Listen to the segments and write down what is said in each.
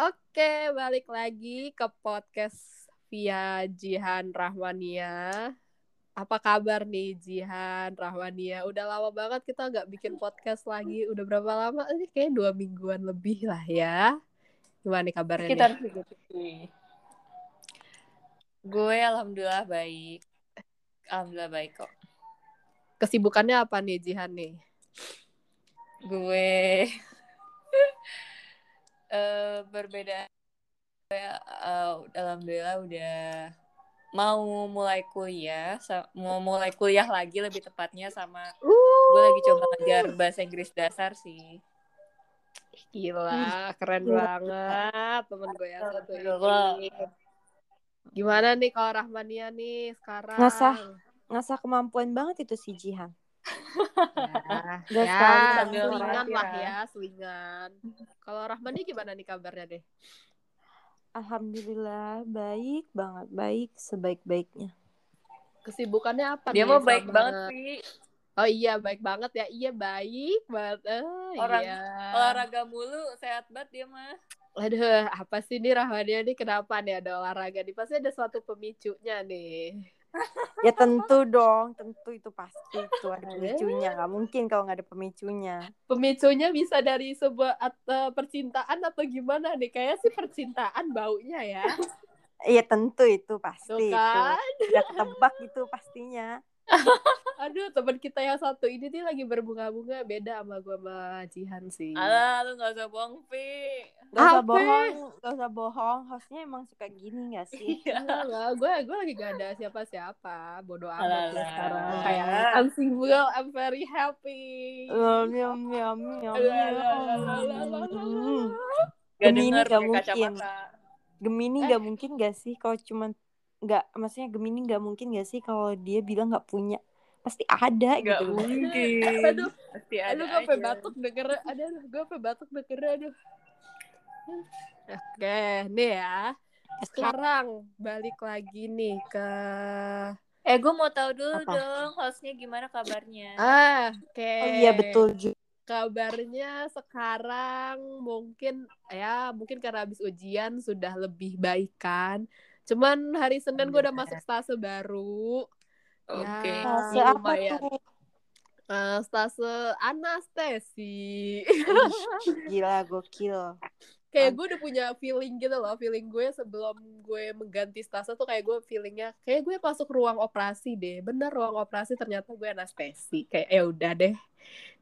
Oke, balik lagi ke podcast via Jihan Rahmania. Apa kabar nih Jihan Rahmania? Udah lama banget kita nggak bikin podcast lagi. Udah berapa lama? Ini kayak dua mingguan lebih lah ya. Gimana nih kabarnya Sekitar nih? Gue alhamdulillah baik. Alhamdulillah baik kok. Kesibukannya apa nih Jihan nih? Gue eh berbeda gue eh, alhamdulillah udah mau mulai kuliah, sa- mau mulai kuliah lagi lebih tepatnya sama gue lagi coba ngajar bahasa Inggris dasar sih. Gila, keren Gila. banget temen gue yang satu ini. Gimana nih kalau Rahmania nih sekarang? Ngasah. ngasah kemampuan banget itu si Jihan. Ya, ya sekali sambil selingan lah ya. ya, selingan. Kalau Rahmani gimana nih kabarnya deh? Alhamdulillah baik banget, baik sebaik-baiknya. Kesibukannya apa Dia nih mah baik banget sih. Oh iya, baik banget ya. Iya, baik banget. Oh, Orang iya. Olahraga mulu, sehat banget dia mah. Aduh, apa sih nih Rahmania nih kenapa nih ada olahraga nih? Pasti ada suatu pemicunya nih. Ya tentu dong, tentu itu pasti itu ada pemicunya. Gak mungkin kalau nggak ada pemicunya. Pemicunya bisa dari sebuah atau percintaan atau gimana nih? Kayak sih percintaan baunya ya. Iya tentu itu Tuh pasti kan? itu. Udah ketebak itu pastinya. Aduh, teman kita yang satu ini nih lagi berbunga-bunga beda sama gue sama Jihan sih. Alah, lu gak usah bohong, Vi. Gak usah bohong, gak usah bohong. Hostnya emang suka gini gak sih? Iya. Enggak, enggak. Gue gue lagi gak ada siapa-siapa. Bodoh amat sekarang. Kayak I'm single, I'm very happy. Yum, yum, yum, yum. Gak gak pakai mungkin. kacamata. Gemini Eh. nggak mungkin gak sih kalau cuman nggak maksudnya Gemini nggak mungkin gak sih kalau dia bilang nggak punya pasti ada Gak gitu mungkin. Aduh, Pasti ada aduh gue batuk denger. Aduh, gue batuk denger. Aduh. Oke, nih ya. Sekarang balik lagi nih ke Eh, gue mau tahu dulu Apa? dong hostnya gimana kabarnya. ah, oke. oh iya betul juga kabarnya sekarang mungkin ya mungkin karena habis ujian sudah lebih baik kan cuman hari Senin gue udah masuk stase baru. Oke. ya, Stase apa lumayan. tuh? Eh, stase anestesi. Gila gokil. Kayak gue udah punya feeling gitu loh feeling gue sebelum gue mengganti stase tuh kayak gue feelingnya kayak gue masuk ruang operasi deh. Bener ruang operasi ternyata gue anestesi. Kayak ya udah deh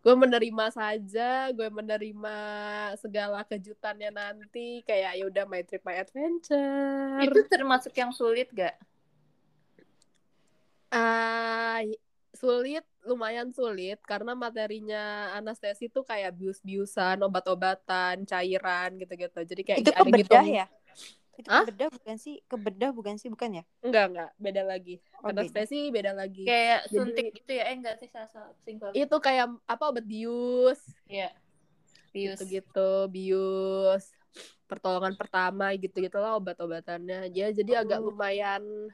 gue menerima saja gue menerima segala kejutannya nanti. Kayak ya udah my trip my adventure. Itu termasuk yang sulit gak? Ah, sulit lumayan sulit. Karena materinya anestesi tuh kayak bius-biusan obat-obatan cairan gitu-gitu. Jadi kayak itu ada ngitung- ya itu Hah? kebedah bukan sih kebedah bukan sih bukan ya enggak enggak beda lagi Oh, beda. anestesi beda lagi Kayak Jadi- suntik gitu ya? Eh, enggak sih, salah singkong. itu kayak apa obat bius Iya. Bius. gitu-gitu bius pertolongan pertama gitu-gitu lah obat-obatannya ya jadi agak Oh. lumayan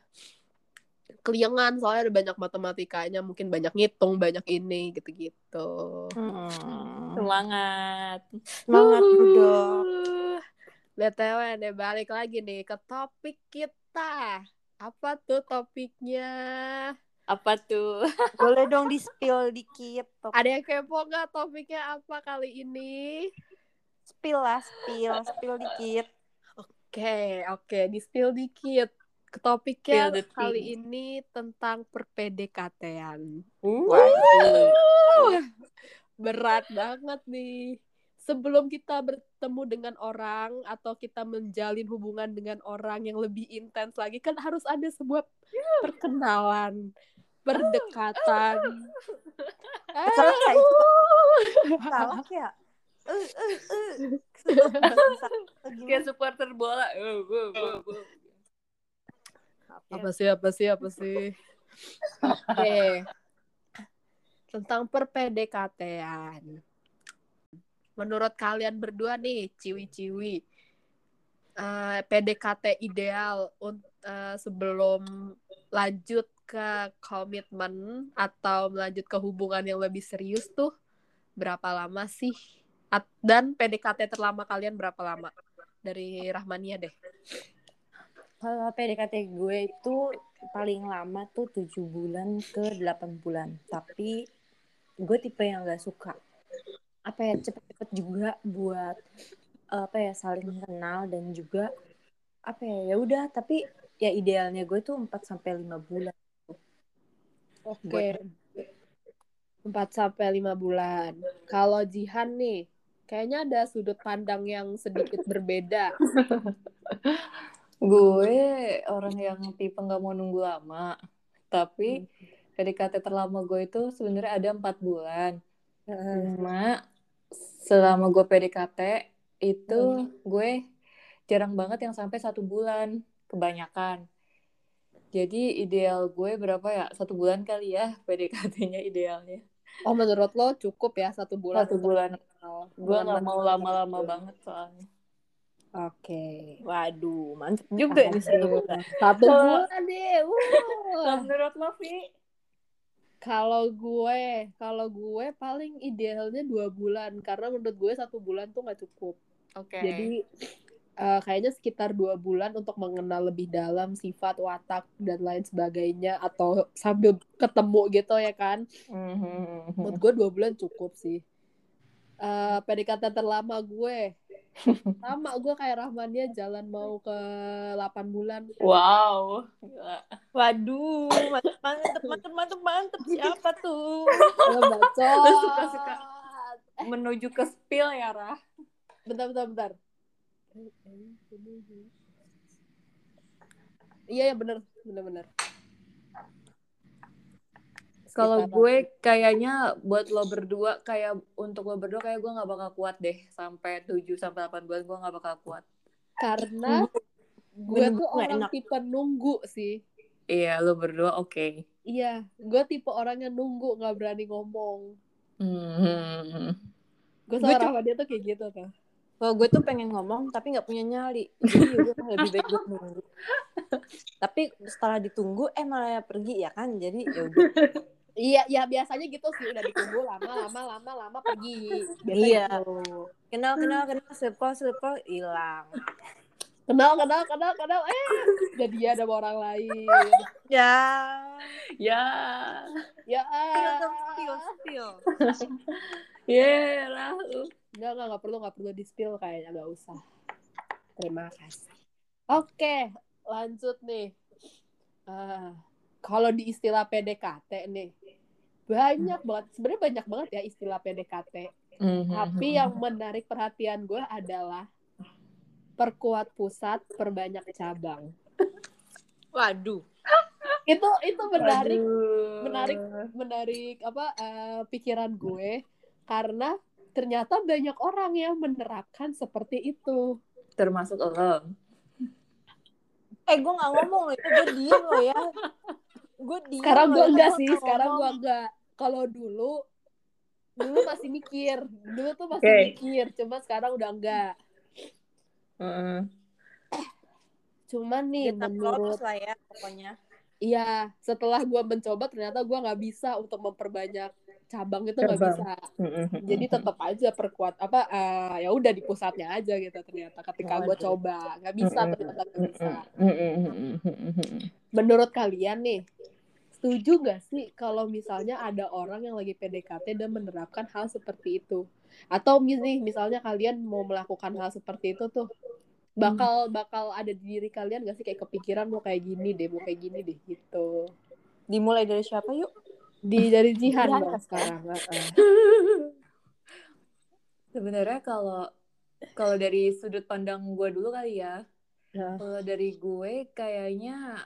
keliengan soalnya ada banyak matematikanya mungkin banyak ngitung banyak ini gitu-gitu Hmm. Semangat. semangat Uh, BTW deh balik lagi nih ke topik kita apa tuh topiknya Apa tuh? boleh dong di spill dikit Top- ada yang kepo nggak topiknya apa kali ini spill lah spill spill dikit Oke, oke, di spill dikit. Ke Topiknya kali ini tentang perpedekatean. Waduh. Berat banget nih. Sebelum kita bertemu dengan orang atau kita menjalin hubungan dengan orang yang lebih intens lagi, kan harus ada sebuah perkenalan, perdekatan. Selesai. salah ya Eh, eh, eh. Kayak supporter bola. Uh, uh, uh, uh. apa sih apa sih apa sih oke tentang perpedekatean menurut kalian berdua nih ciwi-ciwi eh, PDKT ideal eh, sebelum lanjut ke komitmen atau melanjut ke hubungan yang lebih serius tuh berapa lama sih At- dan PDKT terlama kalian berapa lama dari Rahmania deh. Kalau PDKT gue itu paling lama tuh 7 bulan ke 8 bulan. Tapi gue tipe yang gak suka. Apa ya, cepet-cepet juga buat apa ya saling kenal dan juga apa ya ya udah tapi ya idealnya gue tuh 4 sampai 5 bulan. Oke. 4 sampai 5 bulan. Kalau Jihan nih, kayaknya ada sudut pandang yang sedikit berbeda. gue orang yang tipe nggak mau nunggu lama tapi PDKT terlama gue itu sebenarnya ada empat bulan cuma selama gue PDKT itu gue jarang banget yang sampai satu bulan kebanyakan jadi ideal gue berapa ya satu bulan kali ya PDKT-nya idealnya Oh menurut lo cukup ya satu bulan? satu bulan gue nggak mau lama-lama banget soalnya Oke. Waduh, mantep juga nih satu bulan. Satu bulan deh. Wuh. menurut lo Vi Kalau gue, kalau gue paling idealnya dua bulan karena menurut gue satu bulan tuh nggak cukup. oke Jadi eh, kayaknya sekitar dua bulan untuk mengenal lebih dalam sifat, watak dan lain sebagainya atau sambil ketemu gitu ya kan. Mhm. Menurut gue dua bulan cukup sih. Eh PDKT terlama gue sama gue kayak Rahmania jalan mau ke 8 bulan wow Gila. Waduh, mantep, mantep, mantep, mantep, mantep. Siapa tuh? Lo bacot Lo suka-suka. menuju ke spill ya Rah bentar bentar bentar iya ya bener bener bener Kalau Sekitar- gue kayaknya buat lo berdua kayak untuk lo berdua kayak gue nggak bakal kuat deh sampai 7 sampai 8 bulan gue nggak bakal kuat. karena gue tuh orang enak. tipe nunggu sih Iya, lo berdua oke. iya gue tipe orang yang nunggu nggak berani ngomong Hmm. gue sama tuh- Rahmania tuh kayak gitu tuh Kalau gue tuh pengen ngomong tapi nggak punya nyali. Jadi ya gue lebih baik gue nunggu. tapi setelah ditunggu eh malah pergi ya kan. Jadi ya udah. iya ya biasanya gitu sih udah ditunggu lama lama lama lama pergi biasanya Iya. gitu. Kenal kenal kenal sepol sepol hilang. kenal kenal kenal kenal eh jadi dia ada sama orang lain Ya. Ya. ya Spill dong, spill spill. Yeah, Rah. Enggak, enggak, enggak perlu, enggak perlu di spill kayaknya, enggak usah. Terima kasih. Oke, lanjut nih. Ah, kalau di istilah PDKT nih, banyak banget, sebenarnya banyak banget ya istilah PDKT. Mhm. Tapi yang menarik perhatian gue adalah perkuat pusat, perbanyak cabang. Waduh. Itu itu menarik, Aduh. menarik, menarik apa eh, pikiran gue karena ternyata banyak orang yang menerapkan seperti itu. Termasuk lo. Eh gue nggak ngomong loh itu gue diem loh ya. Gue diem. sekarang gue enggak sih sekarang gue enggak kalau dulu dulu masih mikir dulu tuh masih Oke. mikir cuma sekarang udah enggak Heeh. cuman nih Kita menurut lah ya pokoknya. iya setelah gue mencoba ternyata gue nggak bisa untuk memperbanyak cabang itu nggak bisa. Jadi tetap aja perkuat apa eh, ya udah di pusatnya aja gitu ternyata ketika gue coba. Nggak bisa ternyata nggak bisa. menurut kalian nih setuju gak sih kalau misalnya ada orang yang lagi PDKT dan menerapkan hal seperti itu? Atau nih misalnya kalian mau melakukan hal seperti itu tuh bakal bakal ada di diri kalian gak sih? Kayak kepikiran mau kayak gini deh mau kayak gini deh gitu. Dimulai dari siapa yuk? Di dari jihan dong sekarang. Sebenarnya kalau kalau dari sudut pandang gue dulu kali ya. Nah. Kalau dari gue kayaknya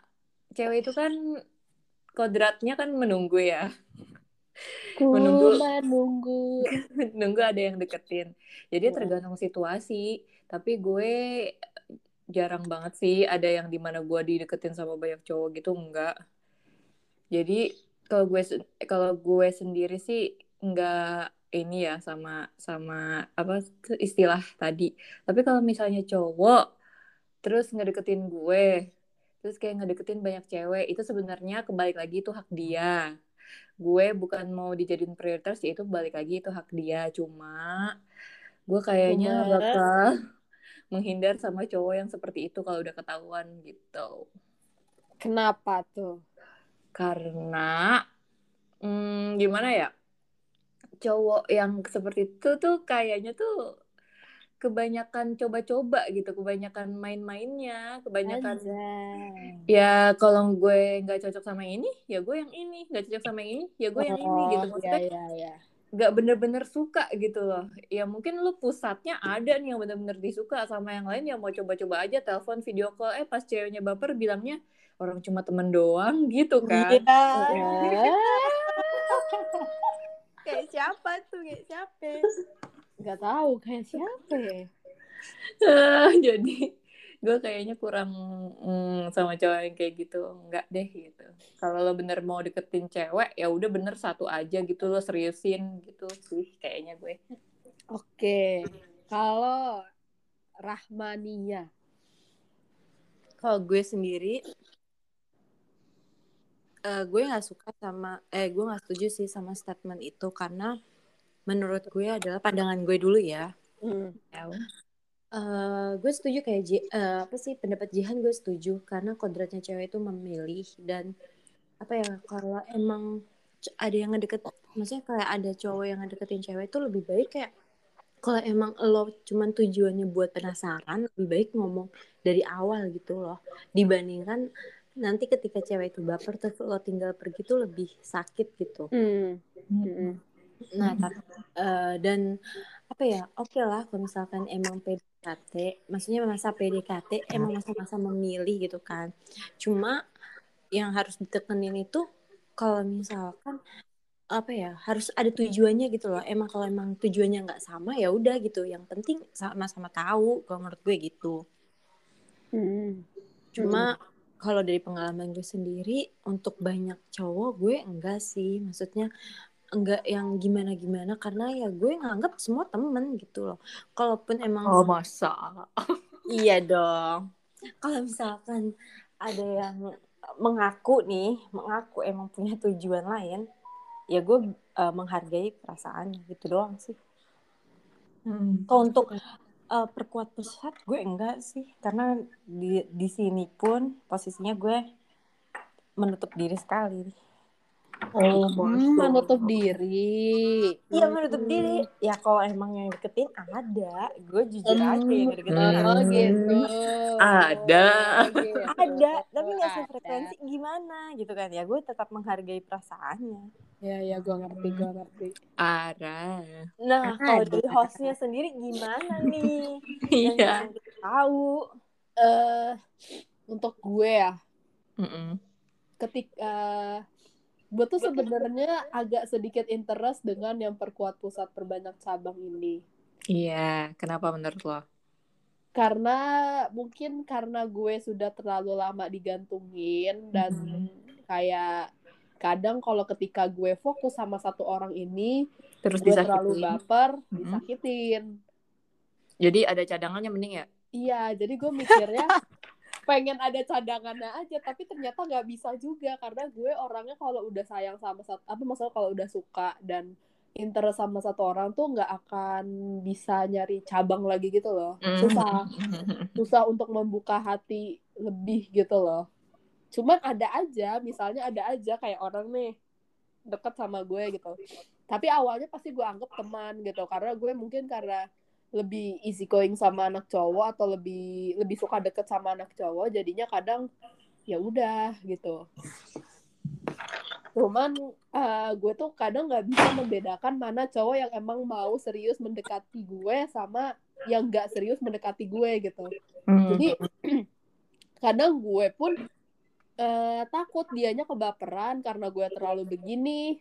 cewek itu kan kodratnya kan menunggu ya. Ku Menunggu. menunggu Nunggu ada yang deketin. Jadi Ya. tergantung situasi. Tapi gue jarang banget sih ada yang di mana gue dideketin sama banyak cowok gitu enggak. Jadi kalau gue kalau gue sendiri sih enggak ini ya sama sama apa istilah tadi. Tapi kalau misalnya cowok terus ngedeketin gue, terus kayak ngedeketin banyak cewek, itu sebenarnya kebalik lagi itu hak dia. Gue bukan mau dijadiin prioritas, ya itu balik lagi itu hak dia. Cuma gue kayaknya Cuma- bakal menghindar sama cowok yang seperti itu kalau udah ketahuan gitu. Kenapa tuh? Karena hmm, gimana ya? Cowok yang seperti itu tuh kayaknya tuh kebanyakan coba-coba gitu, kebanyakan main-mainnya, kebanyakan Anjay. ya kalau gue nggak cocok sama ini, ya gue yang ini, nggak cocok sama yang ini, ya gue yang ini gitu. Oh, Maksudnya iya, iya, iya. nggak bener-bener suka gitu loh. Ya mungkin lu pusatnya ada nih yang bener-bener disuka sama yang lain yang mau coba-coba aja telepon video call eh pas ceweknya baper bilangnya orang cuma temen doang gitu kan. Iya. Ya, Kayak siapa tuh? Kayak siapa? nggak tahu kayak siapa ya? Ah, Jadi gue kayaknya kurang mm, sama cowok yang kayak gitu nggak deh gitu kalau lo bener mau deketin cewek ya udah bener satu aja gitu lo seriusin gitu sih kayaknya gue Oke, kalau Rahmania. Kalau gue sendiri, eh, gue nggak suka sama, eh gue nggak setuju sih sama statement itu karena menurut gue adalah pandangan gue dulu ya. Hmm. Eh, gue setuju kayak eh, apa sih pendapat Jihan gue setuju karena kodratnya cewek itu memilih dan apa ya kalau emang ada yang ngedeket maksudnya kayak ada cowok yang ngedeketin cewek itu lebih baik kayak kalau emang lo cuman tujuannya buat penasaran lebih baik ngomong dari awal gitu loh dibandingkan nanti ketika cewek itu baper terus lo tinggal pergi tuh lebih sakit gitu Hmm. Hmm. Nah, tapi, eh, dan apa ya? Oke lah, kalau misalkan emang PDKT, maksudnya masa PDKT emang masa-masa memilih gitu kan. Cuma yang harus ditekenin itu kalau misalkan apa ya harus ada tujuannya gitu loh. Emang kalau emang tujuannya nggak sama ya udah gitu. Yang penting sama-sama tahu. Kalau menurut gue gitu. Hmm. Cuma kalau dari pengalaman gue sendiri untuk banyak cowok gue enggak sih. Maksudnya enggak yang gimana-gimana karena ya gue nganggap semua temen gitu loh. Kalaupun emang oh masa iya dong. Kalau misalkan ada yang mengaku nih, mengaku emang punya tujuan lain, ya gue eh, menghargai perasaannya gitu doang sih. Kalau untuk eh, perkuat pusat gue enggak sih karena di di sini pun posisinya gue menutup diri sekali. oh Hmm, menutup diri. Iya menutup diri. Ya kalau emang yang deketin ada, gue jujur Hmm. aja yang deketin Hmm. Oh ada. gitu. Ada. Oh, gitu. Ada, tapi nggak sefrekuensi gimana gitu kan ya. Gue tetap menghargai perasaannya. Ya ya gue ngerti gue ngerti. ada Nah kalau dari hostnya sendiri gimana nih? Yang iya tahu. Eh untuk gue ya, Mm-mm. ketika gue tuh sebenarnya agak sedikit interest dengan yang perkuat pusat perbanyak cabang ini. iya kenapa menurut lo Karena mungkin karena gue sudah terlalu lama digantungin dan Mhm. kayak kadang kalau ketika gue fokus sama satu orang ini, terus gue terlalu disakitin baper, Mhm. disakitin. jadi ada cadangannya mending ya Iya, jadi gue mikirnya pengen ada cadangannya aja, tapi ternyata nggak bisa juga karena gue orangnya kalau udah sayang sama satu, apa maksudnya kalau udah suka dan interest sama satu orang tuh nggak akan bisa nyari cabang lagi gitu loh, susah, susah untuk membuka hati lebih gitu loh. Cuman ada aja, misalnya ada aja kayak orang nih deket sama gue gitu, tapi awalnya pasti gue anggap teman gitu, karena gue mungkin karena lebih easy going sama anak cowok atau lebih lebih suka deket sama anak cowok jadinya kadang ya udah gitu. Cuman eh, gue tuh kadang nggak bisa membedakan mana cowok yang emang mau serius mendekati gue sama yang nggak serius mendekati gue gitu. Hmm. jadi kadang gue pun eh, takut dianya kebaperan karena gue terlalu begini.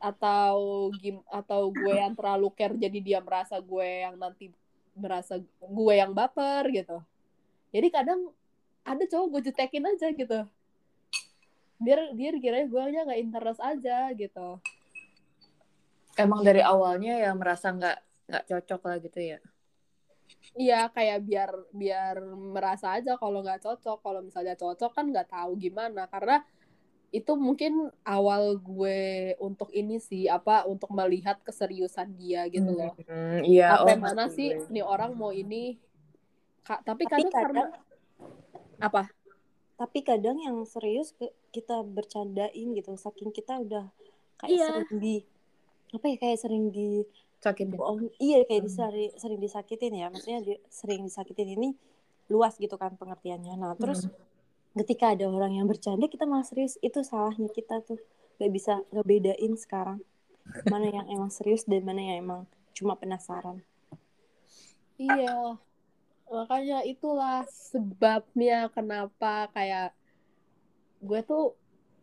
Atau gim atau gue yang terlalu care jadi dia merasa gue yang nanti merasa gue yang baper gitu. Jadi kadang ada cowok gue jutekin aja gitu. Biar dia kira gue nya nggak interest aja gitu. Emang dari awalnya ya merasa nggak nggak cocok lah gitu ya iya kayak biar biar merasa aja kalau nggak cocok. Kalau misalnya cocok kan nggak tahu gimana. Karena itu mungkin awal gue untuk ini sih apa untuk melihat keseriusan dia gitu loh. Hmm, iya sampai oh, mana sih gue. nih orang mau ini? Ka- tapi, Tapi kadang, karena kadang- apa? Tapi kadang yang serius kita bercandain gitu saking kita udah kayak Iya. sering di apa ya kayak sering di sakit bohong iya kayak Hmm. disari- sering disakitin ya. Maksudnya di- sering disakitin ini luas gitu kan pengertiannya. Nah terus ketika ada orang yang bercanda kita malah serius. Itu salahnya kita tuh. Nggak bisa ngebedain sekarang mana yang emang serius dan mana yang emang cuma penasaran. Iya, makanya itulah sebabnya kenapa kayak gue tuh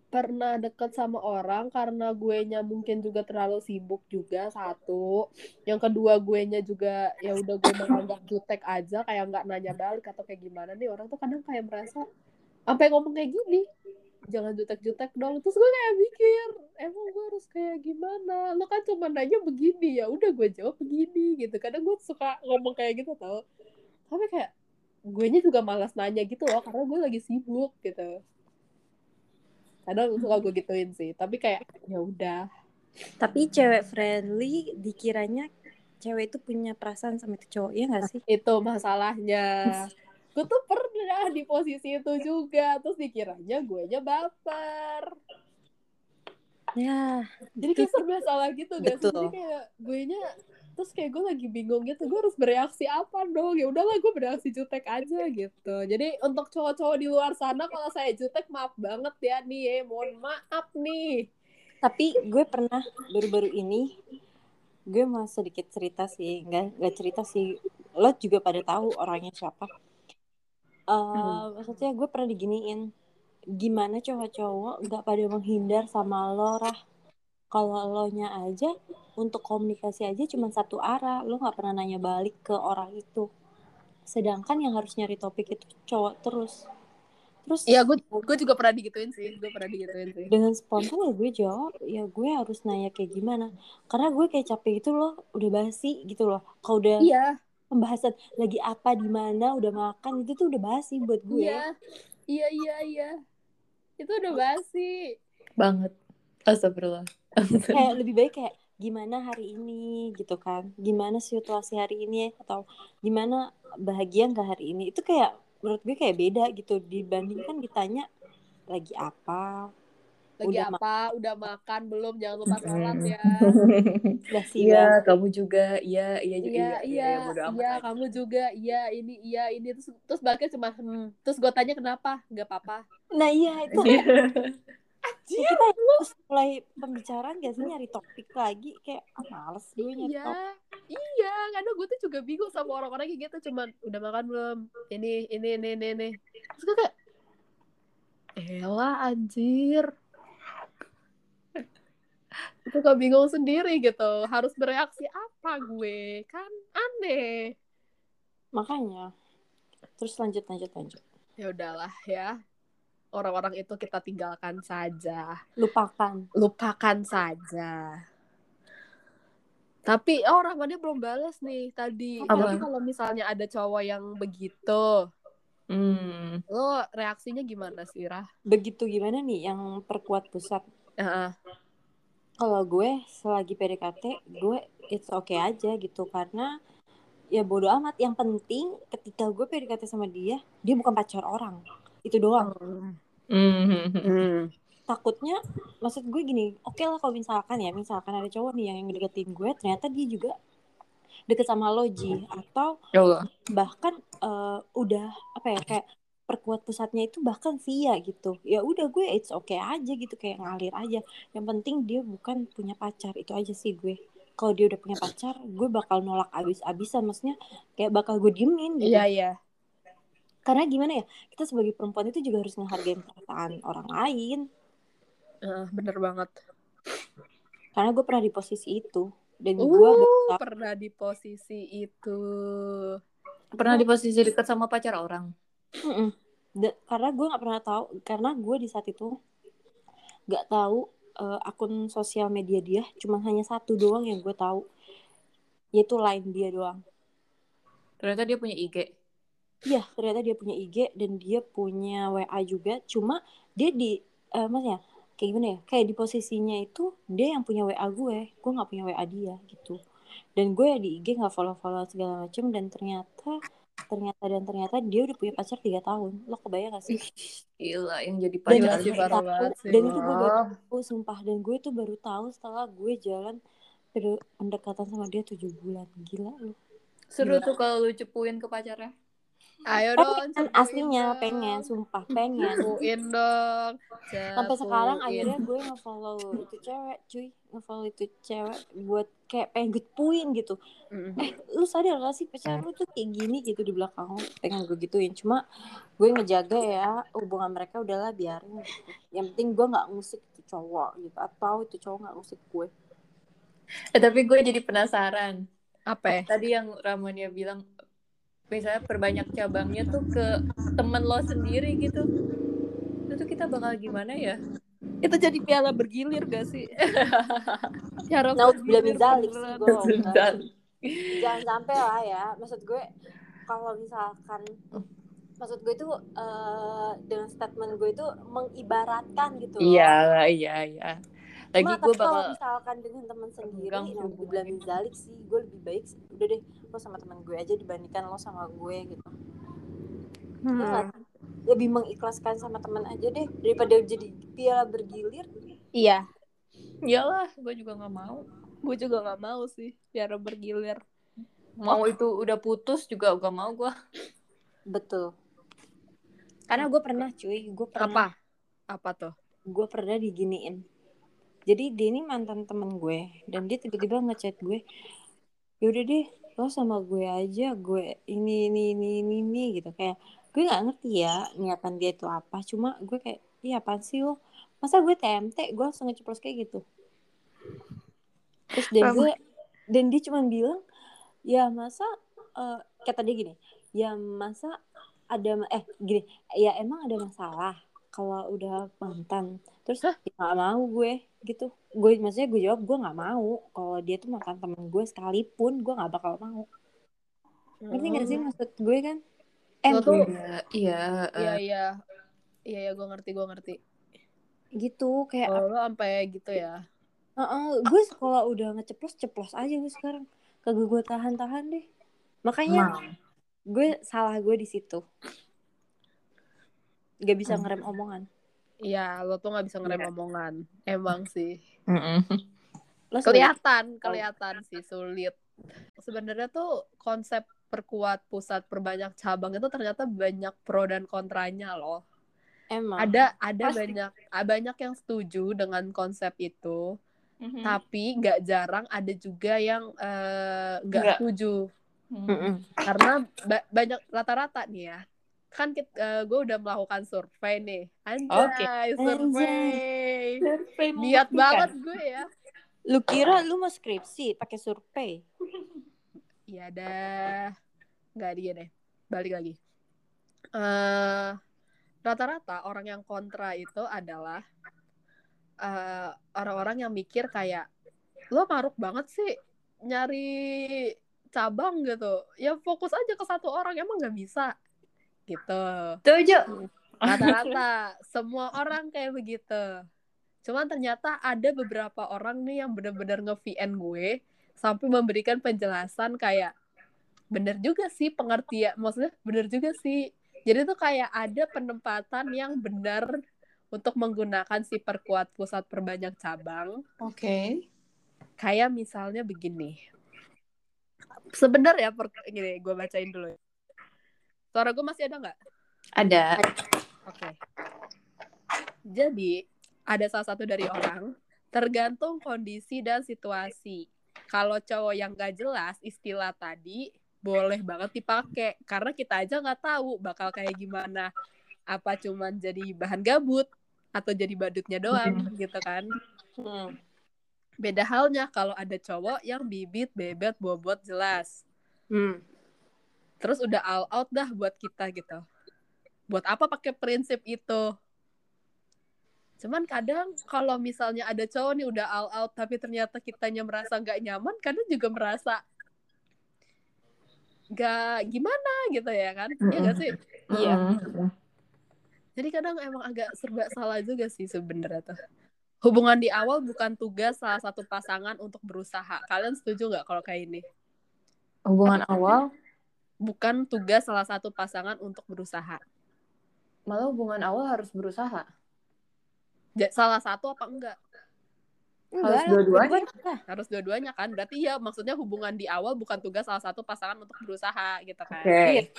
pernah deket sama orang karena gue nya mungkin juga terlalu sibuk juga satu. Yang kedua gue nya juga ya udah gue menganggap jutek aja kayak nggak nanya balik atau kayak gimana nih orang tuh kadang kayak merasa sampai ngomong kayak gini? Jangan jutek-jutek dong. Terus gue kayak mikir emang gue harus kayak gimana? Lo kan cuma nanya begini. Ya udah gue jawab begini gitu. Kadang gue suka ngomong kayak gitu tau. Tapi kayak gue nya juga malas nanya gitu loh karena gue lagi sibuk gitu kadang suka gue gituin sih tapi kayak ya udah. Tapi cewek friendly dikiranya cewek itu punya perasaan sama itu cowok ya nggak sih? Itu masalahnya. Gue tuh pernah di posisi itu juga terus dikiranya gue nya baper. Ya jadi kayak serba salah gitu guys jadi kayak gue nya terus kayak gue lagi bingung gitu gue harus bereaksi apa dong? Ya udahlah gue bereaksi jutek aja gitu. Jadi untuk cowok-cowok di luar sana kalau saya jutek maaf banget ya nih ya mohon maaf nih. Tapi gue pernah baru-baru ini gue mau sedikit cerita sih nggak nggak cerita sih. Lo juga pada tahu orangnya siapa. Eh, Hmm. maksudnya gue pernah diginiin gimana cowok-cowok nggak pada menghindar sama lo rah kalau lo nya aja untuk komunikasi aja cuma satu arah. Lo nggak pernah nanya balik ke orang itu. Sedangkan yang harus nyari topik itu cowok terus. Terus Iya gue gue juga pernah digituin sih gue pernah digituin sih. Dengan spontan ya gue jawab ya gue harus nanya kayak gimana. Karena gue kayak capek gitu loh udah basi gitu loh. Kalau udah iya. pembahasan lagi apa di mana udah makan itu tuh udah basi buat gue. Iya. Iya iya iya. Itu udah basi. Banget astagfirullah. Kayak lebih baik kayak gimana hari ini? gitu kan. Gimana situasi hari ini? Atau gimana bahagia nggak hari ini? Itu kayak menurut gue kayak beda gitu. Dibandingkan ditanya lagi apa? Lagi Udah apa? udah makan belum? Jangan lupa sholat ya. Iya kamu juga. Iya iya juga iya iya amat iya aja. kamu juga. Iya ini iya ini. Terus terus baliknya cuma hmm. terus gue tanya kenapa? Nggak apa-apa. Nah iya itu Iya. Ya, kita harus mulai pembicaraan gak sih? Nyari topik lagi. Kayak ah, males gue nyari iya topik. iya. Karena gue tuh juga bingung sama orang-orang kayak gitu. Cuman udah makan belum? Ini ini ini ini, ini. terus gue kayak Elah anjir. Itu gak bingung sendiri gitu. Harus bereaksi apa gue? Kan aneh. Makanya. Terus lanjut lanjut lanjut. Ya udahlah ya orang-orang itu kita tinggalkan saja lupakan lupakan saja tapi oh Rahmannya belum balas nih tadi Apa? tapi kalau misalnya ada cowok yang begitu hmm. lo reaksinya gimana sih Rah? begitu gimana nih yang perkuat pusat Heeh. kalau gue selagi PDKT gue it's okay aja gitu karena ya bodo amat yang penting ketika gue PDKT sama dia dia bukan pacar orang itu doang Hmm. Hmm. takutnya maksud gue gini oke lah kalau misalkan ya misalkan ada cowok nih yang deketin gue ternyata dia juga deket sama Logi atau Ya Allah. bahkan eh, udah apa ya kayak perkuat pusatnya itu bahkan via gitu. Ya udah gue it's okay aja gitu kayak ngalir aja. Yang penting dia bukan punya pacar itu aja sih gue. Kalau dia udah punya pacar gue bakal nolak abis-abisan. Maksudnya kayak bakal gue diemin gitu. Iya iya karena gimana ya kita sebagai perempuan itu juga harus menghargai perasaan orang lain. Heeh, bener banget. Karena gue pernah di posisi itu dan gue uh berusaha pernah di posisi itu. Pernah di posisi dekat sama pacar orang. Da- karena gue nggak pernah tahu karena gue di saat itu nggak tahu eh, akun sosial media dia cuma hanya satu doang yang gue tahu. Yaitu line dia doang. Ternyata dia punya IG. Iya ternyata dia punya IG dan dia punya WA juga. Cuma dia di eh maksudnya kayak gimana ya? Kayak di posisinya itu dia yang punya WA gue. Gue nggak punya WA dia gitu. Dan gue di IG nggak follow follow segala macem dan ternyata ternyata dan ternyata dia udah punya pacar tiga tahun. Lo kebayang gak sih? Gila yang jadi dan pacar. sih, gue parah tahu banget sih. dan itu gue baru tahu sumpah. Dan gue tuh baru tahu setelah gue jalan pendekatan sama dia tujuh bulan. Gila lu. Seru Gila. tuh kalau lu cepuin ke pacarnya. Ayo pengen dong, aslinya cepuin pengen dong. sumpah pengen Cepuin dong. sampai sekarang Cepuin. akhirnya gue ngefollow itu cewek cuy ngefollow itu cewek buat kayak pengen gituin gitu Mm. eh lu sadar gak sih pacar lu tuh kayak gini gitu di belakang lu pengen gue gituin cuma gue ngejaga ya hubungan mereka udahlah biarin gitu. yang penting gue nggak ngusik itu cowok gitu atau itu cowok nggak ngusik gue Eh, tapi gue jadi penasaran. Apa ya? Tadi yang Ramonia bilang, misalnya perbanyak cabangnya tuh ke temen lo sendiri gitu. Itu kita bakal gimana ya? Itu jadi piala bergilir gak sih? Piala Nah, udah zalik sih gue jangan sampai lah ya maksud gue kalau misalkan maksud gue tuh eh, dengan statement gue itu mengibaratkan gitu loh. Iya, iya, iya. Lagi gue tapi kalau bakal misalkan dengan teman sendiri hubungan dibilang ini. zalik sih gue lebih baik sih. udah deh lo sama teman gue aja dibandingkan lo sama gue gitu nggak Hmm. lebih mengikhlaskan sama teman aja deh daripada jadi piala bergilir Iya, Iyalah, gue juga nggak mau. gue juga gak mau sih piala bergilir. Mau itu udah putus juga gak mau gue. betul karena gue pernah cuy gue pernah Apa? Apa tuh? gue pernah diginiin jadi dia ini mantan temen gue dan dia tiba-tiba ngechat gue yaudah deh lo sama gue aja gue ini ini ini ini, ini gitu. Kayak gue nggak ngerti ya niatan dia itu apa cuma gue kayak iya apaan sih lo? Masa gue TMT gue langsung ngeceplos kayak gitu. Terus dan Sama. gue dan dia cuma bilang ya masa eh, kata dia gini ya masa ada eh gini ya emang ada masalah kalau udah mantan terus ya nggak mau gue gitu gue maksudnya gue jawab gue nggak mau kalau dia tuh mantan temen gue sekalipun gue nggak bakal mau ngerti nggak sih maksud gue kan eh tuh- Iya, iya. Iya, eh, iya. Iya, iya, gue ngerti, gue ngerti. gitu kayak Kalau lo sampai gitu ya. Heeh, gue kalau udah ngeceplos ceplos aja gue sekarang kagak gue tahan tahan deh makanya emang. gue salah gue di situ gak bisa Hmm. ngerem omongan Iya, lo tuh gak bisa ngerem Iya. omongan. Emang sih. Lo Kelihatan, kelihatan sih sulit. Sebenarnya tuh konsep perkuat pusat perbanyak cabang itu ternyata banyak pro dan kontranya loh. emang Ada ada Pasti. banyak banyak yang setuju dengan konsep itu, Mhm. tapi nggak jarang ada juga yang eh, nggak Nggak. setuju. Mhm. Mm-mm. karena ba- banyak rata-rata nih ya kan gue udah melakukan survei nih. Anjay survei. Survei niat membuktikan. banget gue ya. Lu kira lu mau skripsi pakai survei? Iya dah. Nggak dia deh. Balik lagi. Eh rata-rata orang yang kontra itu adalah eh, orang-orang yang mikir kayak lo maruk banget sih nyari cabang gitu. Ya fokus aja ke satu orang emang nggak bisa gitu. Setuju. rata-rata. Semua orang kayak begitu. Cuman ternyata ada beberapa orang nih yang bener-bener nge-VN gue sampai memberikan penjelasan kayak bener juga sih pengertian maksudnya bener juga sih. Jadi tuh kayak ada penempatan yang benar untuk menggunakan si perkuat pusat perbanyak cabang. Oke. kayak misalnya begini. Sebenarnya per gini gue bacain dulu ya. Suara gue masih ada nggak Ada. Oke. Jadi, ada salah satu dari orang, tergantung kondisi dan situasi. Kalau cowok yang gak jelas, istilah tadi boleh banget dipakai. Karena kita aja nggak tahu bakal kayak gimana. Apa cuman jadi bahan gabut, atau jadi badutnya doang, gitu kan. Hmm. Beda halnya kalau ada cowok yang bibit, bebet, bobot jelas. Hmm. Terus udah all out dah buat kita gitu. Buat apa pakai prinsip itu? Cuman kadang kalau misalnya ada cowok nih udah all out tapi ternyata kitanya merasa nggak nyaman, kadang juga merasa nggak gimana gitu ya kan? Iya nggak sih? Iya. Jadi kadang emang agak serba salah juga sih sebenarnya tuh. Hubungan di awal bukan tugas salah satu pasangan untuk berusaha. Kalian setuju nggak kalau kayak ini? Hubungan awal. Bukan tugas salah satu pasangan untuk berusaha. Malah hubungan awal harus berusaha. Ja- Salah satu apa enggak? Harus lah, dua-duanya. Harus dua-duanya kan? Berarti ya maksudnya hubungan di awal bukan tugas salah satu pasangan untuk berusaha gitu kan. Oke.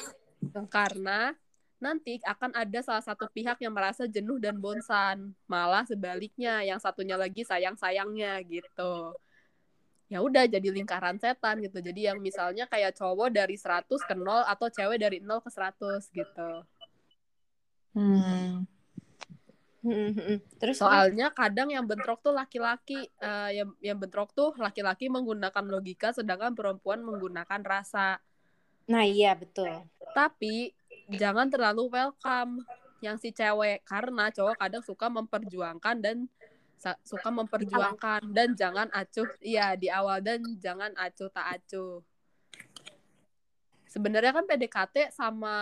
Karena nanti akan ada salah satu pihak yang merasa jenuh dan bosan. Malah sebaliknya, yang satunya lagi sayang-sayangnya gitu. Ya udah jadi lingkaran setan gitu. Jadi yang misalnya kayak cowok dari 100 ke 0 atau cewek dari 0 ke 100 gitu. Hmm. Hmm, hmm, hmm. Terus Soalnya kadang yang bentrok tuh laki-laki, eh, yang yang bentrok tuh laki-laki menggunakan logika sedangkan perempuan menggunakan rasa. Nah iya betul. Tapi jangan terlalu welcome yang si cewek karena cowok kadang suka memperjuangkan dan suka memperjuangkan dan jangan acuh iya di awal dan jangan acuh tak acuh. Sebenarnya kan PDKT sama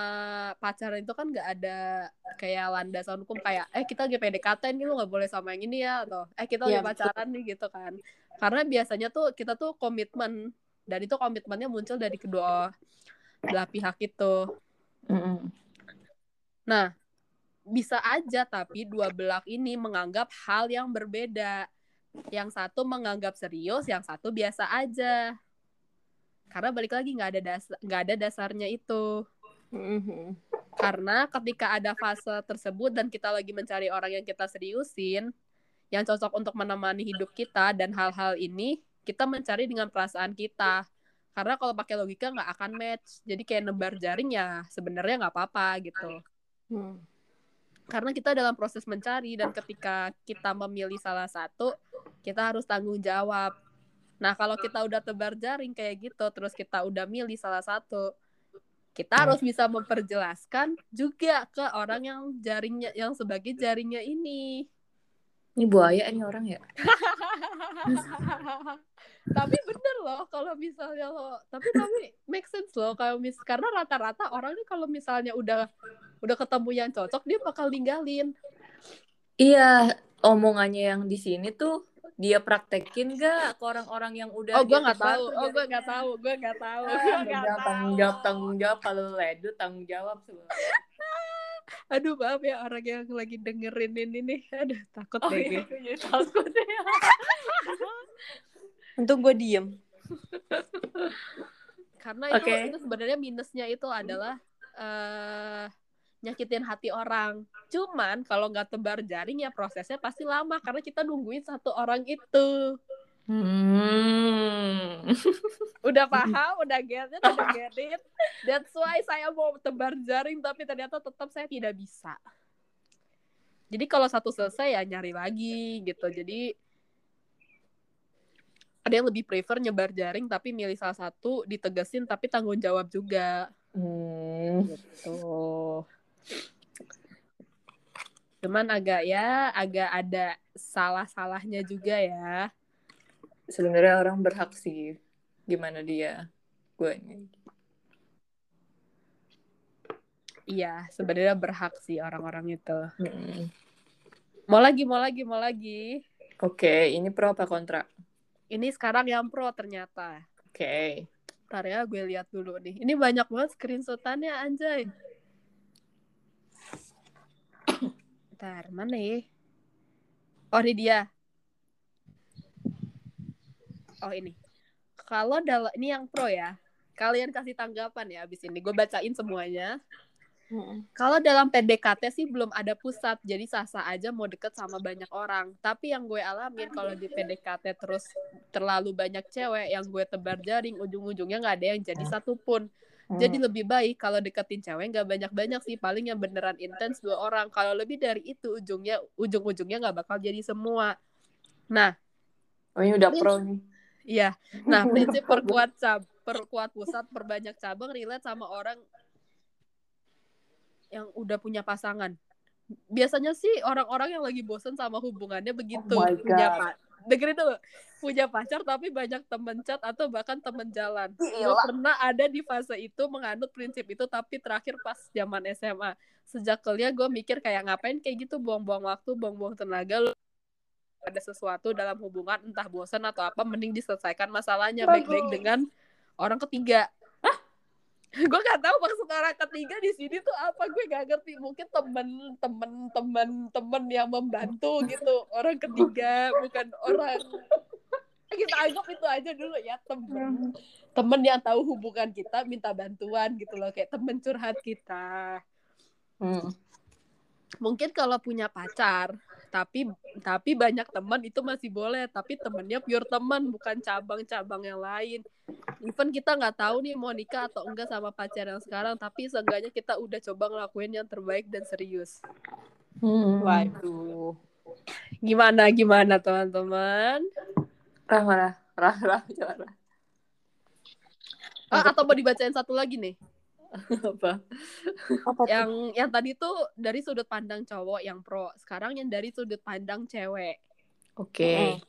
pacaran itu kan nggak ada kayak landasan hukum kayak eh kita lagi PDKT nih lu nggak boleh sama yang ini ya atau eh kita lagi betul. pacaran nih gitu kan. Karena biasanya tuh kita tuh komitmen dan itu komitmennya muncul dari kedua belah pihak itu. Mm-mm. Nah, bisa aja tapi dua belah ini menganggap hal yang berbeda. Yang satu menganggap serius, yang satu biasa aja. Karena balik lagi nggak ada dasar nggak ada dasarnya itu. Hmm, hmm. Karena ketika ada fase tersebut dan kita lagi mencari orang yang kita seriusin, yang cocok untuk menemani hidup kita dan hal-hal ini, kita mencari dengan perasaan kita. Karena kalau pakai logika nggak akan match. Jadi kayak nebar jaring ya sebenarnya nggak apa-apa gitu. Hmm. Karena kita dalam proses mencari dan ketika kita memilih salah satu kita harus tanggung jawab. Nah kalau kita udah tebar jaring kayak gitu terus kita udah milih salah satu kita harus bisa memperjelaskan juga ke orang yang jaringnya yang sebagai jaringnya ini Ini buaya ini orang ya? tapi bener loh kalau misalnya lo tapi tapi make sense loh kalau mis karena rata-rata orang ini kalau misalnya udah udah ketemu yang cocok dia bakal ninggalin Iya, omongannya yang di sini tuh dia praktekin gak ke orang-orang yang udah Oh, gue dia nggak tahu. Oh, gue nggak tahu. Gue nggak tahu. Ah, jangan tahu. tanggung jawab tanggung jawab kalau ledut tanggung jawab sebenarnya. Aduh, maaf ya orang yang lagi dengerin ini nih. Aduh, takut Oh deh iya, gue. takut ya. Untung gue diem. Karena itu, itu sebenarnya minusnya itu adalah eh nyakitin hati orang. Cuman kalau nggak tebar jaring ya prosesnya pasti lama karena kita nungguin satu orang itu. Hmm. Udah paham, udah get it, udah get it. That's why saya mau tebar jaring tapi ternyata tetap saya tidak bisa. Jadi kalau satu selesai ya nyari lagi gitu. Jadi ada yang lebih prefer nyebar jaring tapi milih salah satu ditegesin tapi tanggung jawab juga Hmm. gitu. Cuman agak ya agak ada salah-salahnya juga ya. Sebenarnya orang berhak sih. Gimana dia? Gue ini. Iya, sebenarnya berhak sih orang-orang itu. Hmm. Mau lagi, mau lagi, mau lagi. Oke, ini pro apa kontra? Ini sekarang yang pro ternyata. Oke. Ntar ya gue lihat dulu nih. Ini banyak banget screenshotannya anjay. Ntar, mana ya? Oh ini dia. Oh ini. Kalau dalam ini yang pro ya. Kalian kasih tanggapan ya abis ini. Gue bacain semuanya. Hmm. Kalau dalam PDKT sih belum ada pusat, jadi sah-sah aja mau deket sama banyak orang. Tapi yang gue alamin kalau di PDKT terus terlalu banyak cewek, yang gue tebar jaring, ujung-ujungnya nggak ada yang jadi satupun. Jadi lebih baik kalau deketin cewek nggak banyak-banyak sih, paling yang beneran intens dua orang. Kalau lebih dari itu, ujungnya ujung-ujungnya nggak bakal jadi semua. Nah, Oh, ini udah pro nih. Iya. Nah, prinsip perkuat cab perkuat pusat, perbanyak cabang, relate sama orang yang udah punya pasangan. Biasanya sih orang-orang yang lagi bosen sama hubungannya begitu. Oh my punya God. pa dengerin dulu. Punya pacar tapi banyak temen chat atau bahkan temen jalan. Gue pernah ada di fase itu menganut prinsip itu tapi terakhir pas zaman SMA. Sejak kuliah gue mikir kayak ngapain kayak gitu buang-buang waktu, buang-buang tenaga lu ada sesuatu dalam hubungan entah bosan atau apa mending diselesaikan masalahnya baik-baik dengan orang ketiga. gue gak tahu maksud orang ketiga di sini tuh apa gue gak ngerti. Mungkin temen temen temen temen yang membantu gitu orang ketiga bukan orang. Kita anggap itu aja dulu ya temen. Temen yang tahu hubungan kita minta bantuan gitu loh kayak temen curhat kita. Hmm. mungkin kalau punya pacar tapi tapi banyak teman itu masih boleh tapi temennya pure teman bukan cabang-cabang yang lain. Even kita nggak tahu nih mau nikah atau enggak sama pacar yang sekarang tapi seenggaknya kita udah coba ngelakuin yang terbaik dan serius. Hmm. waduh. Gimana gimana teman-teman? Rah, rah, rah, rah, rah. ah, atau mau dibacain satu lagi nih Apa? Apa tuh? yang yang tadi tuh dari sudut pandang cowok yang pro sekarang yang dari sudut pandang cewek Oke.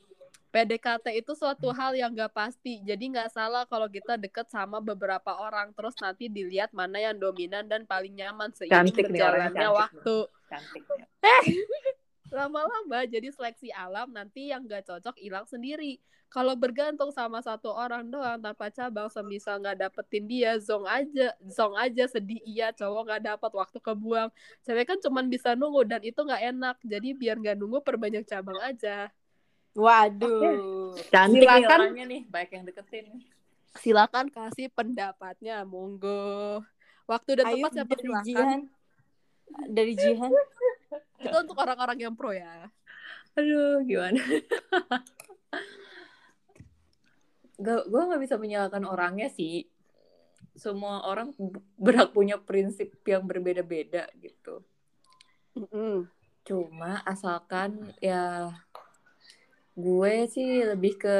PDKT itu suatu hal yang gak pasti, jadi nggak salah kalau kita deket sama beberapa orang, terus nanti dilihat mana yang dominan dan paling nyaman seiring Cantik nih berjalannya cantik waktu. Cantik. Lama-lama jadi seleksi alam, nanti yang gak cocok hilang sendiri. Kalau bergantung sama satu orang doang tanpa cabang, semisal nggak dapetin dia, zong aja, zong aja sedih iya, cowok nggak dapat waktu kebuang. Cewek kan cuman bisa nunggu dan itu nggak enak, jadi biar nggak nunggu perbanyak cabang aja. Waduh. Cantik nih Silakan. orangnya nih, baik yang deketin nih. silakan kasih pendapatnya monggo waktu dan tempat siapa dari silakan Jihan. Dari Jihan. Itu untuk orang-orang yang pro ya Aduh, gimana? gak, gue gak bisa menyalahkan orangnya sih. Semua orang berhak punya prinsip yang berbeda-beda gitu. Cuma asalkan ya gue sih lebih ke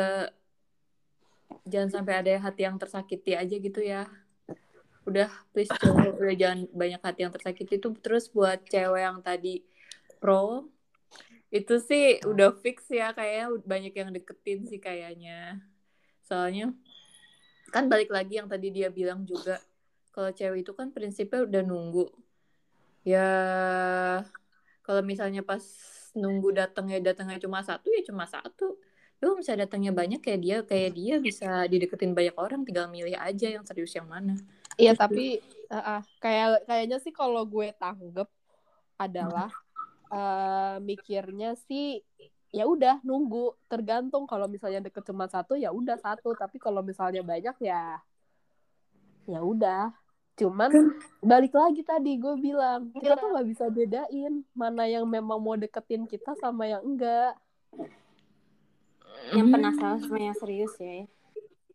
jangan sampai ada hati yang tersakiti aja gitu ya. Udah please cowok udah jangan banyak hati yang tersakiti itu terus buat cewek yang tadi pro itu sih udah fix ya kayaknya banyak yang deketin sih kayaknya. Soalnya kan balik lagi yang tadi dia bilang juga kalau cewek itu kan prinsipnya udah nunggu. Ya kalau misalnya pas nunggu datangnya datangnya cuma satu ya cuma satu lu bisa datangnya banyak kayak dia kayak dia bisa dideketin banyak orang tinggal milih aja yang serius yang mana iya tapi uh, uh, kayak kayaknya sih kalau gue tanggep adalah uh, mikirnya sih ya udah nunggu. Tergantung kalau misalnya deket cuma satu ya udah satu. Tapi kalau misalnya banyak ya ya udah. Cuman balik lagi tadi gue bilang kita tuh nggak bisa bedain mana yang memang mau deketin kita sama yang enggak. Yang penasaran sama yang serius ya.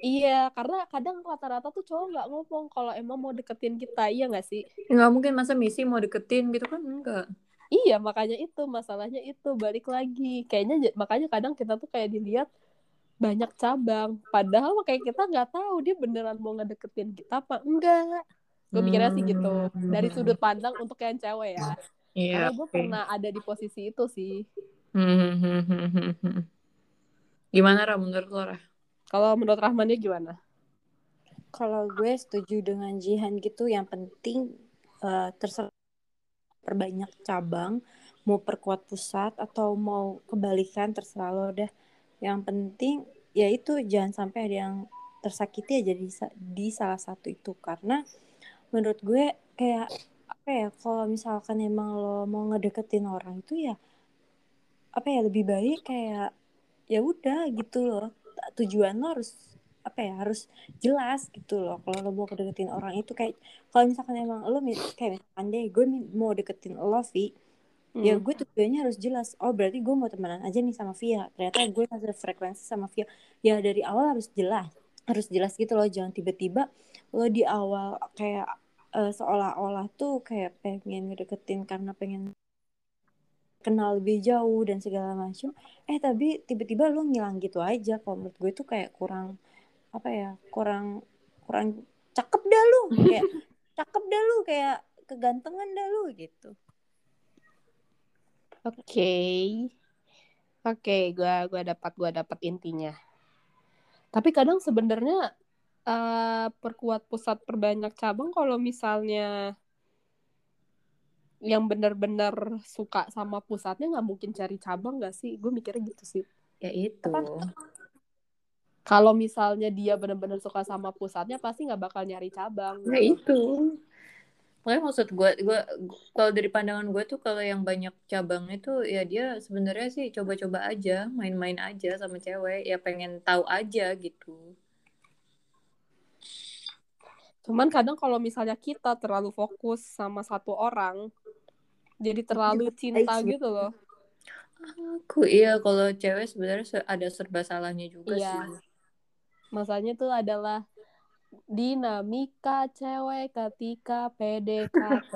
iya karena kadang rata-rata tuh cowok nggak ngomong kalau emang mau deketin kita iya nggak sih? Nggak mungkin masa misi mau deketin gitu kan? Enggak Iya, makanya itu masalahnya itu balik lagi. Kayaknya makanya kadang kita tuh kayak dilihat banyak cabang. Padahal kayak kita nggak tahu dia beneran mau ngedeketin kita apa enggak. Gue mikirnya sih gitu. Dari sudut pandang untuk yang cewek ya. iya Karena gue pernah ada di posisi itu sih. gimana Ra menurut lo Ra? Kalau menurut Rahmannya gimana? Kalau gue setuju dengan Jihan gitu, yang penting eh, terserah perbanyak cabang, mau perkuat pusat atau mau kebalikan terserah lo deh. Yang penting ya itu jangan sampai ada yang tersakiti aja di, di salah satu itu karena menurut gue kayak apa ya kalau misalkan emang lo mau ngedeketin orang itu ya apa ya lebih baik kayak ya udah gitu loh tujuan lo harus apa ya harus jelas gitu loh. Kalau lo mau deketin orang itu kayak kalau misalkan emang lo kayak misalkan deh gue mau deketin lo Vi ya Hmm. gue tujuannya harus jelas oh berarti gue mau temenan aja nih sama Via. Ternyata gue masih frekuensi sama Via. Ya dari awal harus jelas harus jelas gitu loh. Jangan tiba-tiba lo di awal kayak eh, seolah-olah tuh kayak pengen ngedeketin karena pengen kenal lebih jauh dan segala macam eh tapi tiba-tiba lo ngilang gitu aja. Kalau menurut gue tuh kayak kurang apa ya kurang kurang cakep dah lu kayak cakep dah lu kayak kegantengan dah lu gitu Oke. Oke, gua gua dapat gua dapat intinya. Tapi kadang sebenarnya eh, perkuat pusat perbanyak cabang kalau misalnya yang benar-benar suka sama pusatnya nggak mungkin cari cabang nggak sih? Gue mikirnya gitu sih. ya itu kalau misalnya dia benar-benar suka sama pusatnya pasti nggak bakal nyari cabang Nah itu. Makanya maksud gue, gue kalau dari pandangan gue tuh kalau yang banyak cabang itu ya dia sebenarnya sih coba-coba aja, main-main aja sama cewek, ya pengen tahu aja gitu. cuman kadang kalau misalnya kita terlalu fokus sama satu orang jadi terlalu cinta Baik, gitu loh Aku iya kalau cewek sebenarnya se- ada serba salahnya juga Iya. sih. Masanya tuh adalah dinamika cewek ketika PDKT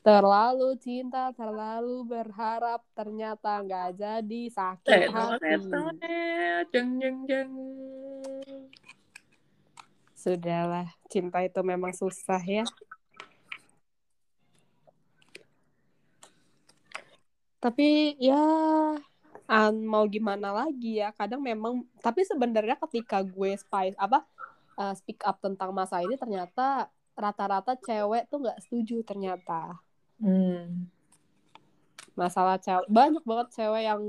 terlalu cinta terlalu berharap ternyata nggak jadi sakit hati. jeng jeng jeng. sudahlah cinta itu memang susah ya. Tapi ya ah, mau gimana lagi ya kadang memang tapi sebenarnya ketika gue spice apa uh, speak up tentang masa ini ternyata rata-rata cewek tuh nggak setuju ternyata Hmm. masalah cewek banyak banget cewek yang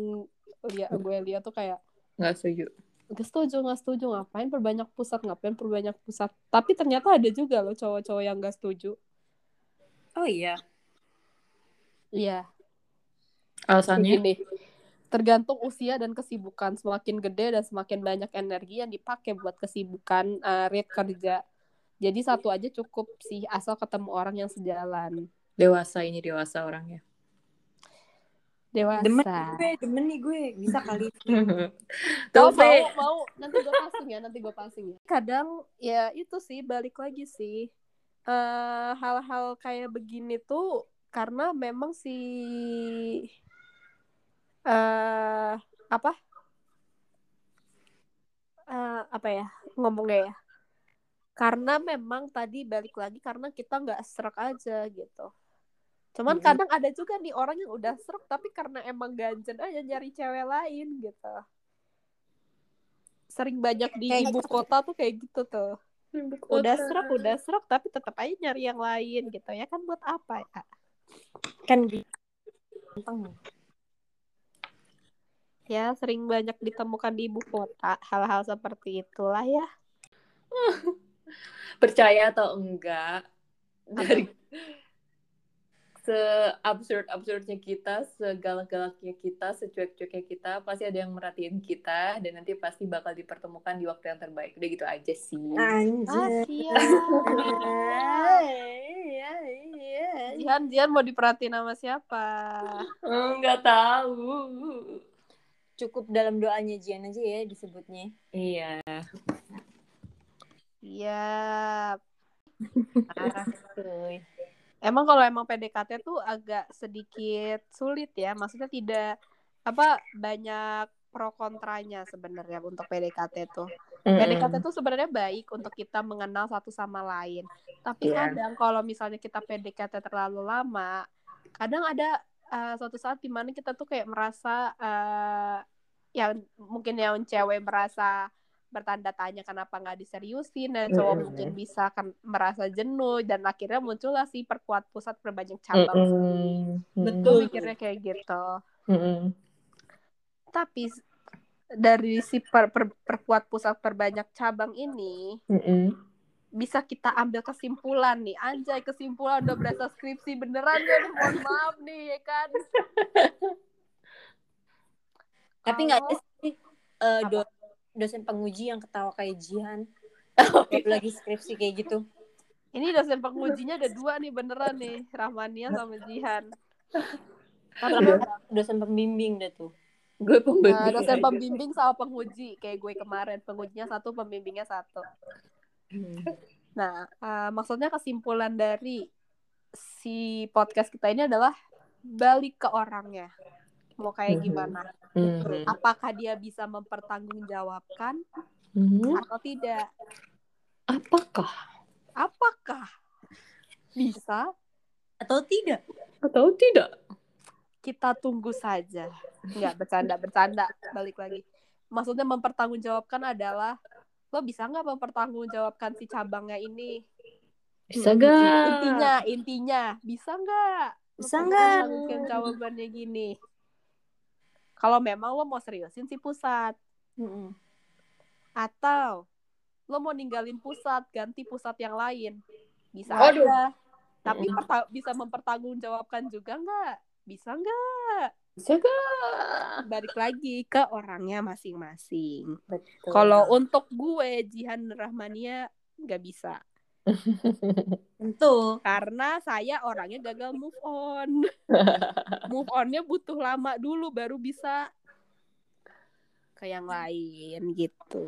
lihat gue lihat tuh kayak Nggak setuju. gak setuju nggak setuju ngapain perbanyak pusat ngapain perbanyak pusat tapi ternyata ada juga loh cowok-cowok yang gak setuju Oh iya. iya Alasannya? begini tergantung usia dan kesibukan semakin gede dan semakin banyak energi yang dipakai buat kesibukan uh, rate kerja jadi satu aja cukup sih asal ketemu orang yang sejalan Dewasa ini dewasa orangnya. dewasa Demen nih gue, demen nih gue. Bisa kali. Tuh, Fe. mau, mau, nanti gue passing ya, nanti gue passing ya. Kadang ya itu sih balik lagi sih. eh hal-hal kayak begini tuh karena memang si eh apa? Eh apa ya ngomongnya ya? Karena memang tadi balik lagi karena kita nggak serak aja gitu. Cuman Mhm. kadang ada juga nih orang yang udah serak tapi karena emang ganjen aja nyari cewek lain gitu. Sering banyak di Kayak ibu gitu. kota tuh kayak gitu tuh. Udah serak, udah serak tapi tetap aja nyari yang lain gitu ya kan buat apa ya? Kan gitu. Ya sering banyak ditemukan di ibu kota hal-hal seperti itulah ya. Percaya atau enggak dari se absurd absurdnya kita, segalak galaknya kita, secuek cueknya kita, pasti ada yang merhatiin kita dan nanti pasti bakal dipertemukan di waktu yang terbaik. Udah gitu aja sih. Anjir. Iya, iya. Jihan, Jihan mau diperhatiin sama siapa? Enggak tahu. Cukup dalam doanya Jian aja ya disebutnya. Iya. Iya. Parah cuy. Emang kalau emang PDKT tuh agak sedikit sulit ya. Maksudnya tidak apa banyak pro kontranya sebenarnya untuk PDKT tuh. PDKT tuh sebenarnya baik untuk kita mengenal satu sama lain. Tapi Iya. kadang kalau misalnya kita PDKT terlalu lama, kadang ada uh, suatu saat di mana kita tuh kayak merasa uh, ya mungkin yang cewek merasa bertanda tanya kenapa nggak diseriusin dan cowok Mm-mm. mungkin bisa kan merasa jenuh dan akhirnya muncullah si perkuat pusat berbanyak cabang. Gue mikirnya kayak gitu. Tapi s- dari si per, per- perkuat pusat perbanyak cabang ini bisa kita ambil kesimpulan nih anjay kesimpulan udah berasa skripsi beneran ya mohon maaf nih ya kan Tapi nggak ada sih Apa? do- dosen penguji yang ketawa kayak Jihan. Lagi skripsi kayak gitu. ini dosen pengujinya ada dua nih beneran nih Rahmania sama Jihan dosen pembimbing deh tuh. Gue Nah, pembimbing. dosen aja. pembimbing sama penguji kayak gue kemarin pengujinya satu pembimbingnya satu nah eh, maksudnya kesimpulan dari si podcast kita ini adalah balik ke orangnya mau kayak Mhm. gimana Mhm. apakah dia bisa mempertanggungjawabkan Mhm. atau tidak Apakah apakah bisa Atau tidak? atau tidak? kita tunggu saja nggak bercanda bercanda balik lagi maksudnya mempertanggungjawabkan adalah lo bisa nggak mempertanggungjawabkan si cabangnya ini? Bisa gak? intinya intinya. Bisa nggak Bisa nggak? mungkin jawabannya gini? Kalau memang lo mau seriusin si pusat. Mm-mm. atau lo mau ninggalin pusat ganti pusat yang lain. Bisa Waduh. aja. Tapi perta- bisa mempertanggungjawabkan juga nggak? Bisa nggak Gak? balik lagi ke orangnya masing-masing. Betul. kalau untuk gue Jihan Rahmania nggak bisa. Tentu. Karena saya orangnya gagal move on. Move onnya butuh lama dulu baru bisa ke yang lain gitu.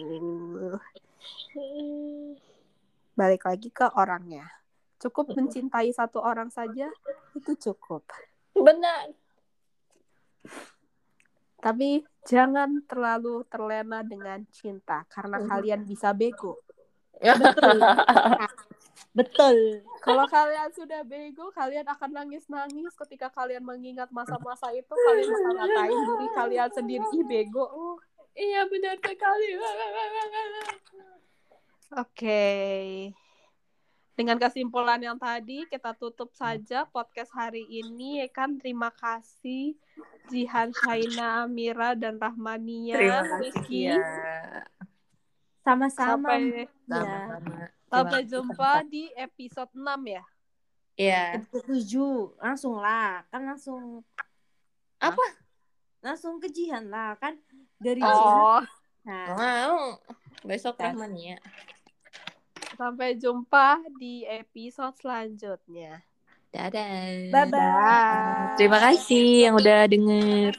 Balik lagi ke orangnya. Cukup mencintai satu orang saja itu cukup. Benar. Tapi jangan terlalu terlena dengan cinta karena Mhm. kalian bisa bego betul betul kalau kalian sudah bego kalian akan nangis-nangis ketika kalian mengingat masa-masa itu kalian akan ngatain diri kalian sendiri ih bego Oh, Iya benar sekali. Oke. Dengan kesimpulan yang tadi kita tutup saja podcast hari ini ya kan. Terima kasih Jihan, Shaina, Mira dan Rahmania. Terima kasih ya. sama-sama Sampai ya sampai jumpa di episode 6 ya. Iya. episode tujuh langsung lah kan langsung Apa? langsung ke Jihan lah kan dari Jihan Oh, nah Mau. Besok Ya. Rahmania. Sampai jumpa di episode selanjutnya. Dadah. bye bye. Terima kasih yang udah denger.